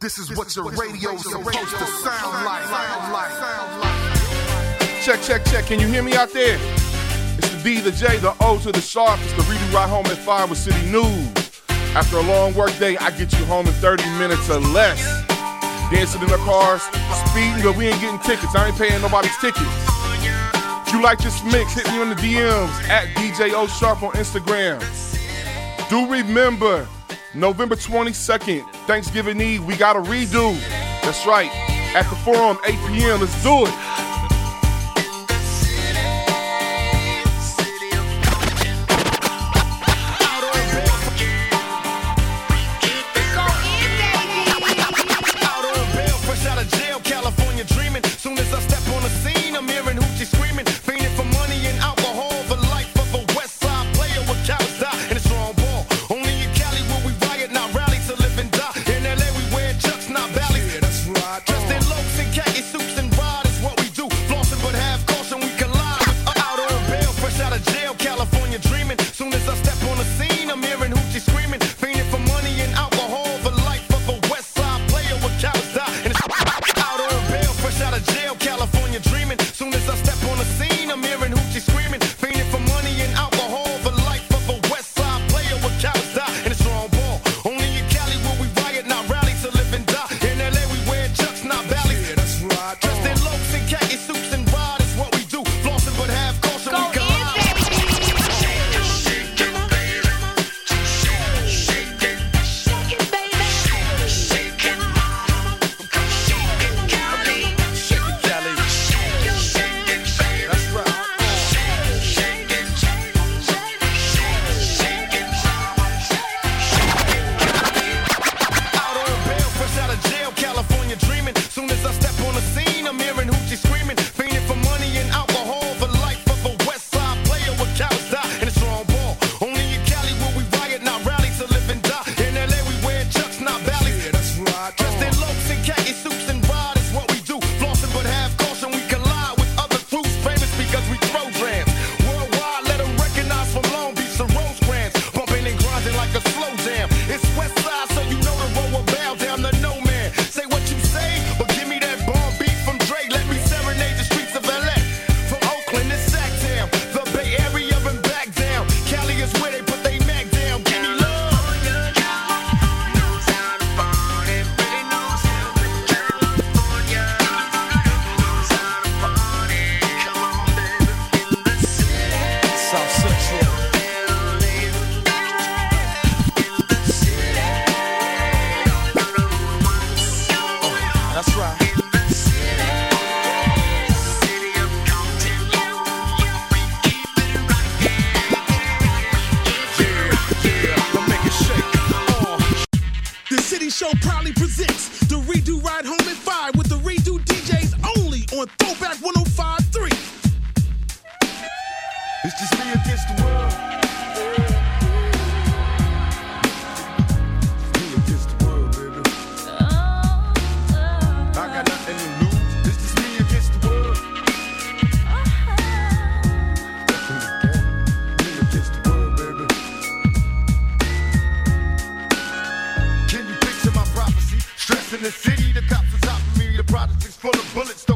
This is what your radio's supposed to sound like. Check, check, check. Can you hear me out there? It's the D, the J, the O to the sharp. It's the redo right home at 5 with City News. After a long work day, I get you home in 30 minutes or less. Dancing in the cars, speeding, but we ain't getting tickets. I ain't paying nobody's tickets. If you like this mix, hit me on the DMs at DJ O Sharp on Instagram. Do remember, November 22nd, Thanksgiving Eve, we got a redo. That's right. At the forum, 8 p.m. Let's do it. full of bullets.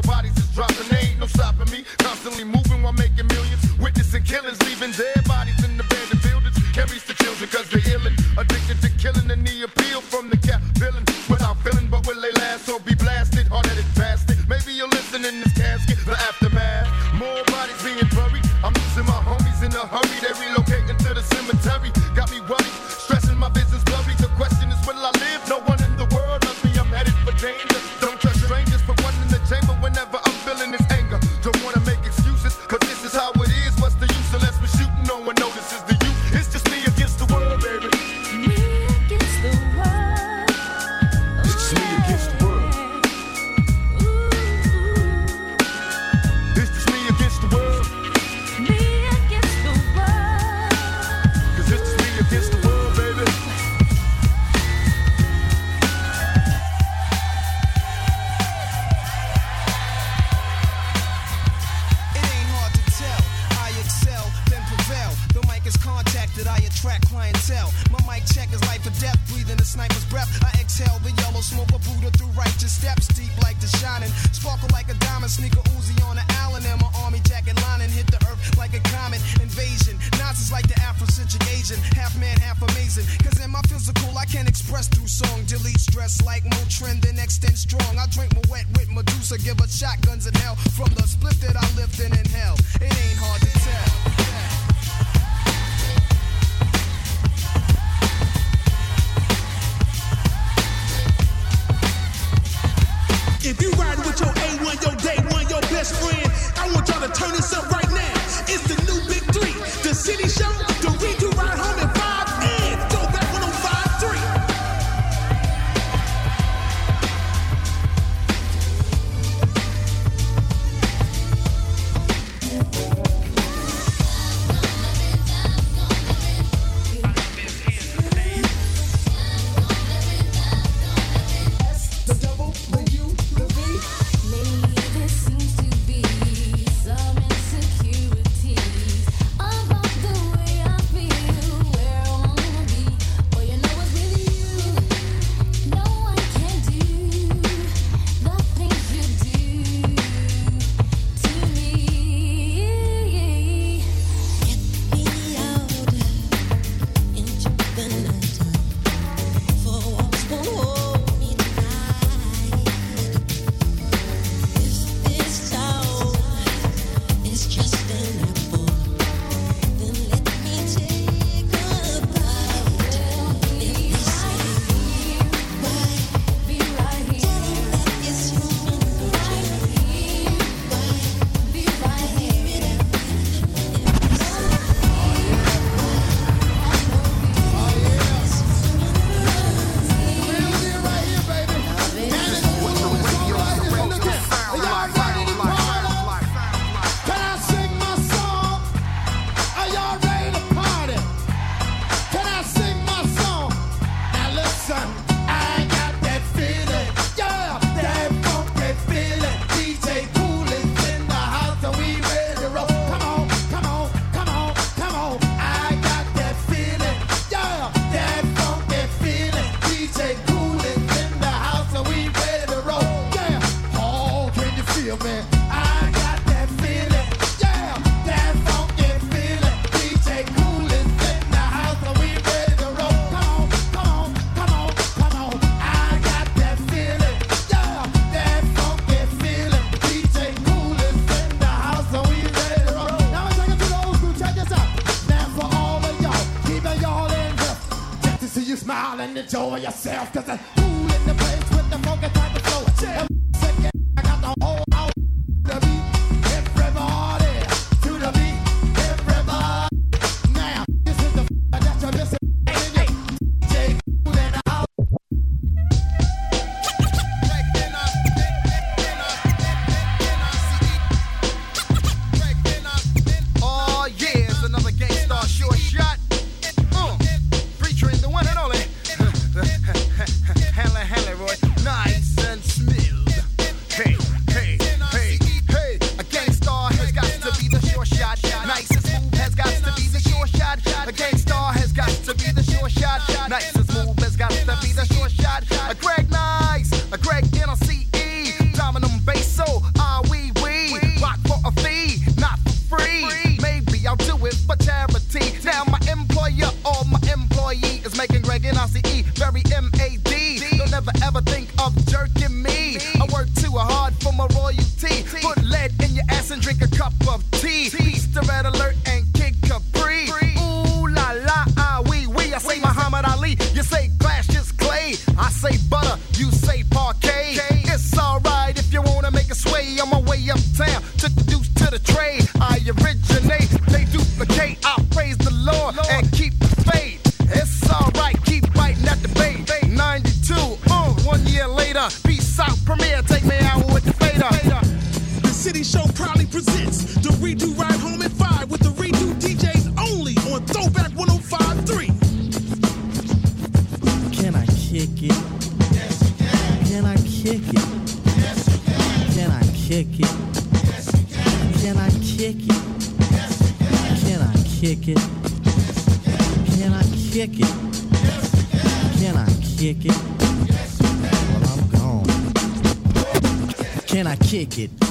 Can I kick it?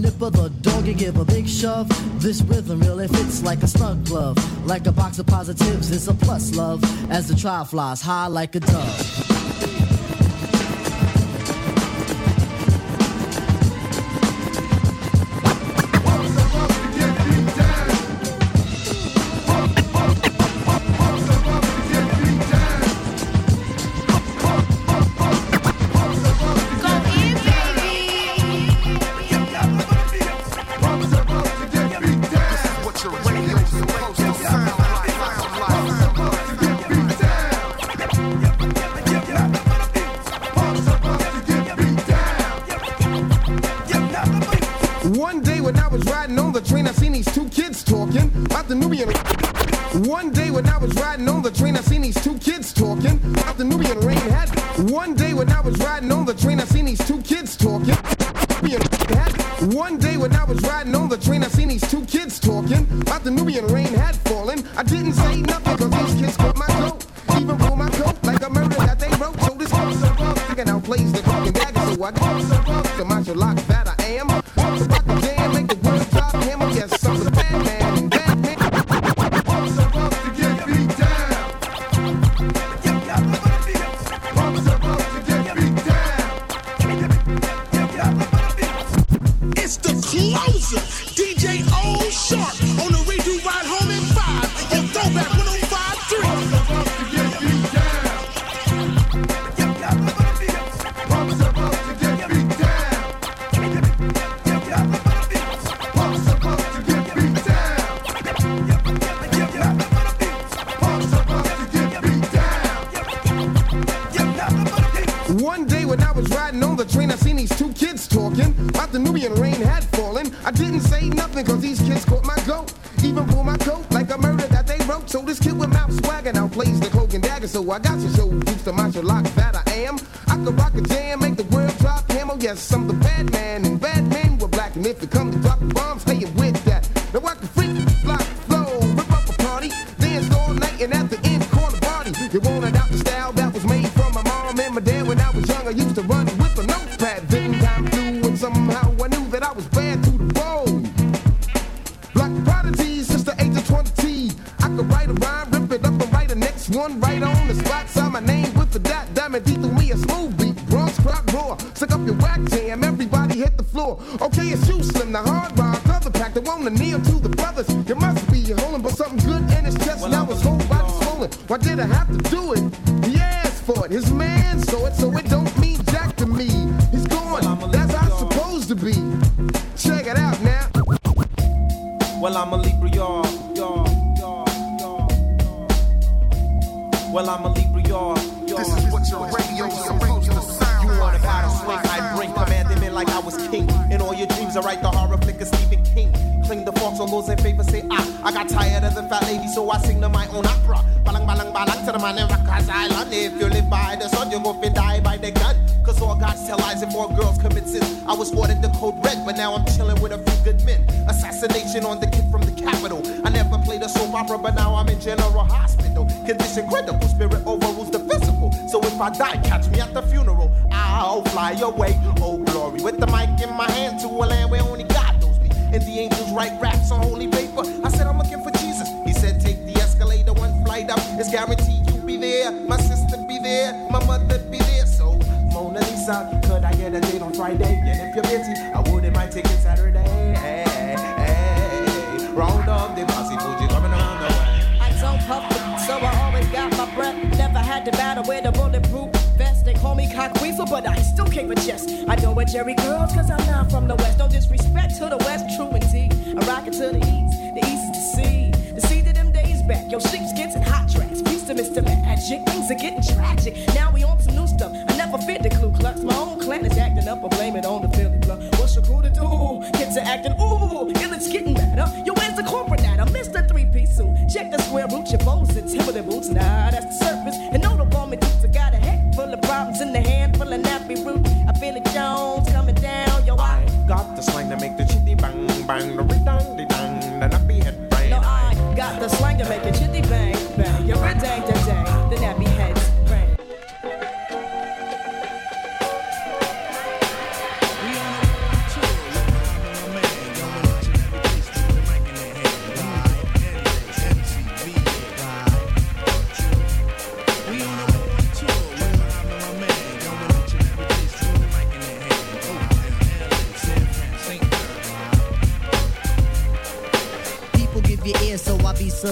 nipper the dog and give a big shove. This rhythm really fits like a snug glove. Like a box of positives, it's a plus love. As the trial flies high like a dove. Yes, I'm the bad man, and bad men were black. And if it come to dropping bombs, hey, it pack, the one to kneel to the brothers. You must be holding but something good in his chest. now his whole body's swollen. Why did I have to do it? He asked for it, his man saw it, so it don't mean jack to me. He's gone, that's how it's supposed to be. Check it out now. Well, I'm a Libra, y'all, y'all, y'all, y'all. Well, I'm a Libra, y'all, y'all. This is what your radio's supposed to like. a battle swing, I bring commanding men like I was king. In all your dreams, I write the horror flick of Stephen King. Cling the forks on those in favor, say ah. I got tired of the fat lady, so I sing to my own opera. Balang balang balang to the man in Rikers Island. If you live by the sun, you go fi die by the gun. Cause all gods tell lies and more girls commit sins. I was ordered the code red, but now I'm chilling with a few good men. Assassination on the kid from the capital. I never played a soap opera, but now I'm in general hospital. Condition critical, spirit overrules the So if I die, catch me at the funeral. I'll fly away, oh glory. With the mic in my hand to a land where only God knows me. And the angels write raps on holy paper. I said, I'm looking for Jesus. He said, take the escalator one flight up. It's guaranteed you'll be there. My sister be there. My mother be there. So, Mona Lisa, could I get a date on Friday? And if you're busy, I wouldn't mind taking Saturday. Had to battle with a bulletproof vest. They call me cock weasel, but I still can't adjust. I know what Jerry girls, cause I'm not from the west. No disrespect to the west, true indeed. I rock it to the east, the east the sea. The sea to them days back. Yo, sheep's getting hot tracks. Peace to Mr. Magic. Things are getting tragic. Now we on some new stuff. I never fit the Ku Klux. My own clan is acting up, I blame it on the Philly blood. What's your crew to do? Kids are acting, ooh, and it's getting better. Yo, where's the corporate at? I missed the three piece suit. Check the square root, your bones and Timberland boots. Nah, that's the surface.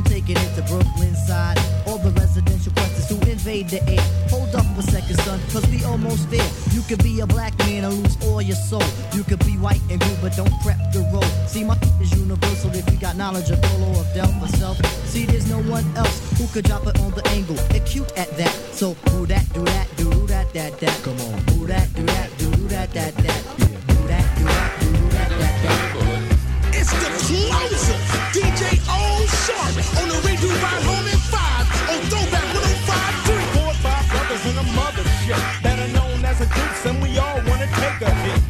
I'm taking it to Brooklyn side. All the residential questions who invade the air. Hold up for a second, son, cause we almost there. You could be a black man and lose all your soul. You could be white and blue, but don't prep the road. See, my is universal if you got knowledge of Dolo or Del for self. See, there's no one else who could drop it on the angle. Acute at that. So, who that, do that, do that, that, that. Come on. Who that, do that, do that, that, that. Do It's the closer, DJ O Sharp on the redo ride home in five on Throwback 105.3. Four five brothers in a are known as a and we all wanna take a hit.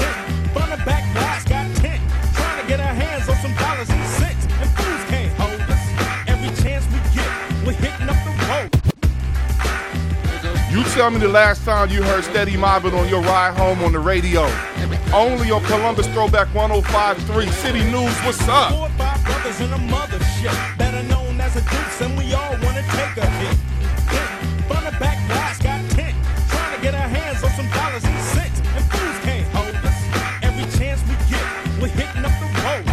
Hit. Front and back guys got tent, trying to get our hands on some dollars and cents, and fools can't hold us. Every chance we get, we're hitting up the road. You tell me the last time you heard Steady Mobbing on your ride home on the radio. Only on Columbus Throwback 1053 City News. What's up? Four or five brothers in a mothership are known as a deuce, and we all wanna take a hit. Front and back guys got tent, trying to get our hands on some dollars and cents, and fools can't hold us. Every chance we get, we're hitting up the road.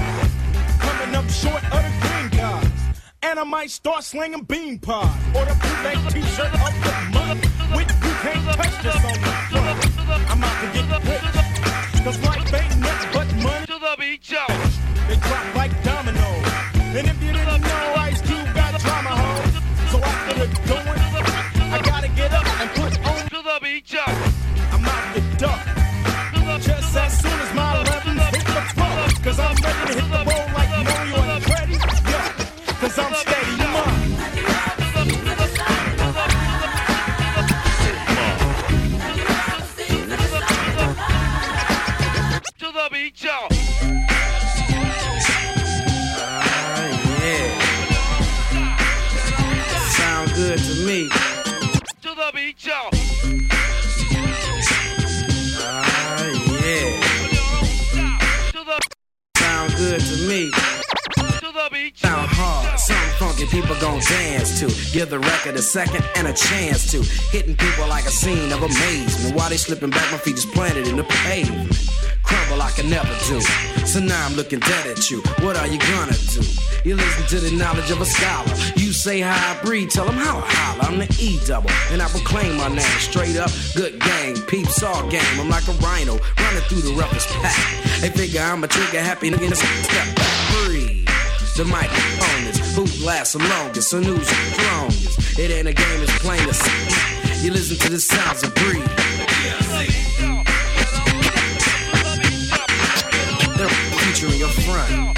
Coming up short of the green cards. And I might start slinging bean pods or the bootleg t-shirt of the month with you can't touch this on the front. I'm out to get rich, cause life ain't nothing but good to me. People gon' dance to. Give the record a second and a chance to. Hitting people like a scene of amazement. While they slipping back, my feet just planted in the pavement. Crumble I never do. So now I'm looking dead at you. What are you gonna do? You listen to the knowledge of a scholar. You say how I breathe, tell them how I holler. I'm the E double, and I proclaim my name straight up. Good gang, peeps all game. I'm like a rhino running through the roughest pack. They figure I'm a trigger happy nigga. Step back. The microphone is who lasts the longest, who's the strongest. It ain't a game, it's plain to see. You listen to the sounds of breathe. They're featuring your front.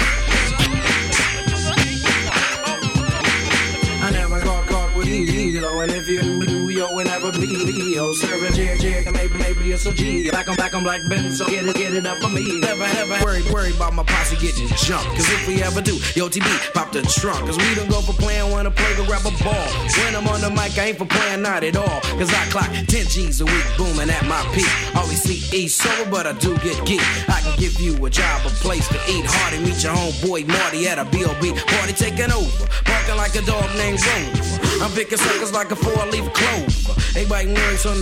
I never got caught with Elo, and if you do, yo, it never be Jig, jig, maybe, maybe it's a G. Back on back, I'm like Ben, so get it, get it up for me. Never, never worry, worry about my posse getting jumped. Cause if we ever do, yo, TB, pop the trunk. Cause we don't go for playing, wanna play, go grab a ball. When I'm on the mic, I ain't for playing, not at all. Cause I clock 10 G's a week, booming at my peak. Always see E sober, but I do get geek. I can give you a job, a place to eat. Hardy, meet your homeboy Marty at a B.O.B. Party taking over. Barking like a dog named Rover. I'm picking suckers like a four-leaf clover. They biting words on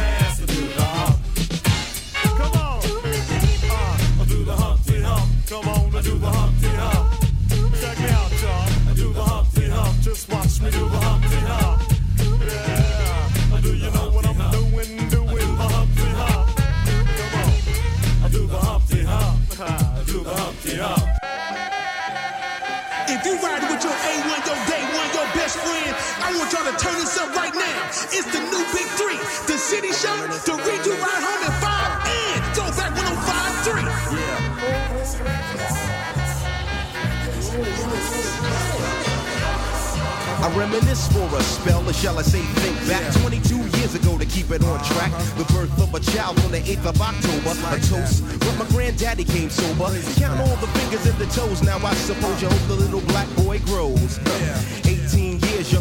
Sober. Count all the fingers and the toes, now I suppose you hope the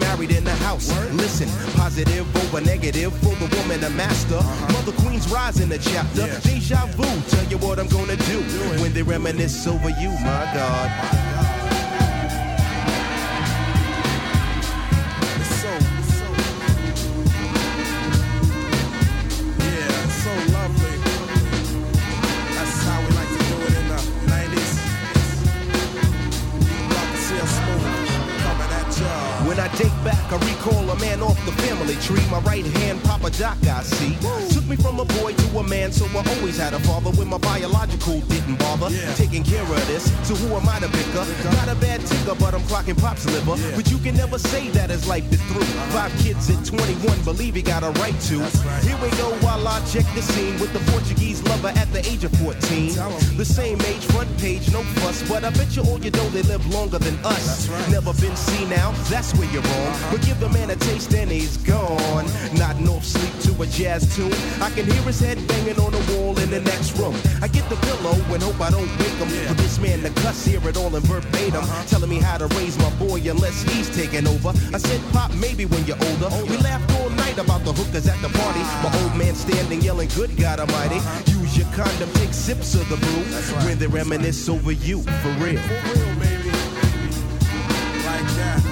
married in the house. Listen, positive over negative for the woman a master. Mother Queen's rise in the chapter. Deja vu, tell you what I'm gonna do when they reminisce over you, my God. so, tree. My right hand, Papa Doc, I see. Took me from a boy to a man, so I always had a father when my biological didn't bother. Taking care of this, so who am I to pick up? Not a bad ticker, but I'm clocking Pop's liver. But you can never say that his life is through. Uh-huh. Five kids at 21, believe he got a right to. Here we go while I check the scene with the Portuguese lover at the age of 14. The same age, front page, no fuss, but I bet you all you know they live longer than us. Never been seen now, that's where you're wrong. But give the man a taste and he's gone. Nodding off sleep to a jazz tune. I can hear his head banging on the wall in the next room. I get the pillow and hope I don't wake him. For this man to cuss, hear it all in verbatim. Telling me how to raise my boy unless he's taking over. I said, Pop, maybe when you're older. We laughed all about the hookers at the party. My old man standing yelling, Good God Almighty. Use your condom, take sips of the brew. When they reminisce over you, for real. Like that.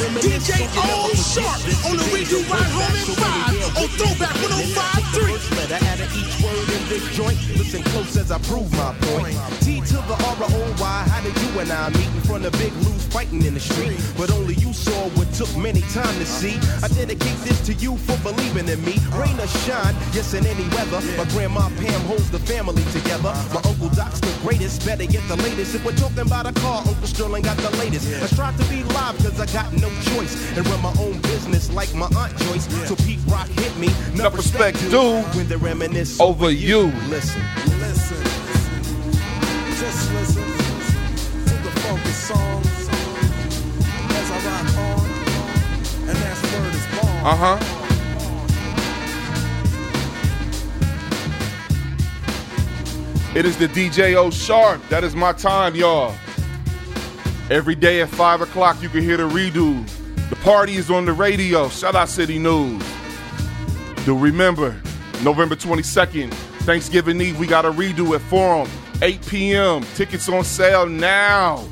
DJ O Sharp on the Redo Ride Home at 5 on Throwback 1053. Letter out of each word in this joint. Listen close as I prove my point. T to the R O Y. How did you and I meet in front of Big Lou's fighting in the street? But only you saw what took many time to see. I dedicate this to you for believing in me. Rain or shine, yes in any weather. My grandma Pam holds the family together. My uncle Doc's the greatest. Better get the latest. If we're talking about a car, Uncle Sterling got the latest. I strive to be live cause I got no choice. And run my own business like my Aunt Joyce. So Pete Rock hit me. Enough respect dude. when they reminisce over you. Listen. Listen. Just listen to the funky songs Uh huh. It is the DJ O Sharp. That is my time, y'all. Every day at 5 o'clock, you can hear the redo. The party is on the radio. Shout out City News. Do remember, November 22nd, Thanksgiving Eve, we got a redo at Forum, 8 p.m. Tickets on sale now.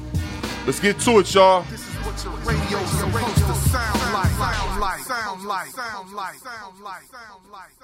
Let's get to it, y'all. Radio's supposed to sound like, sound like, sound like, sound like, sound like.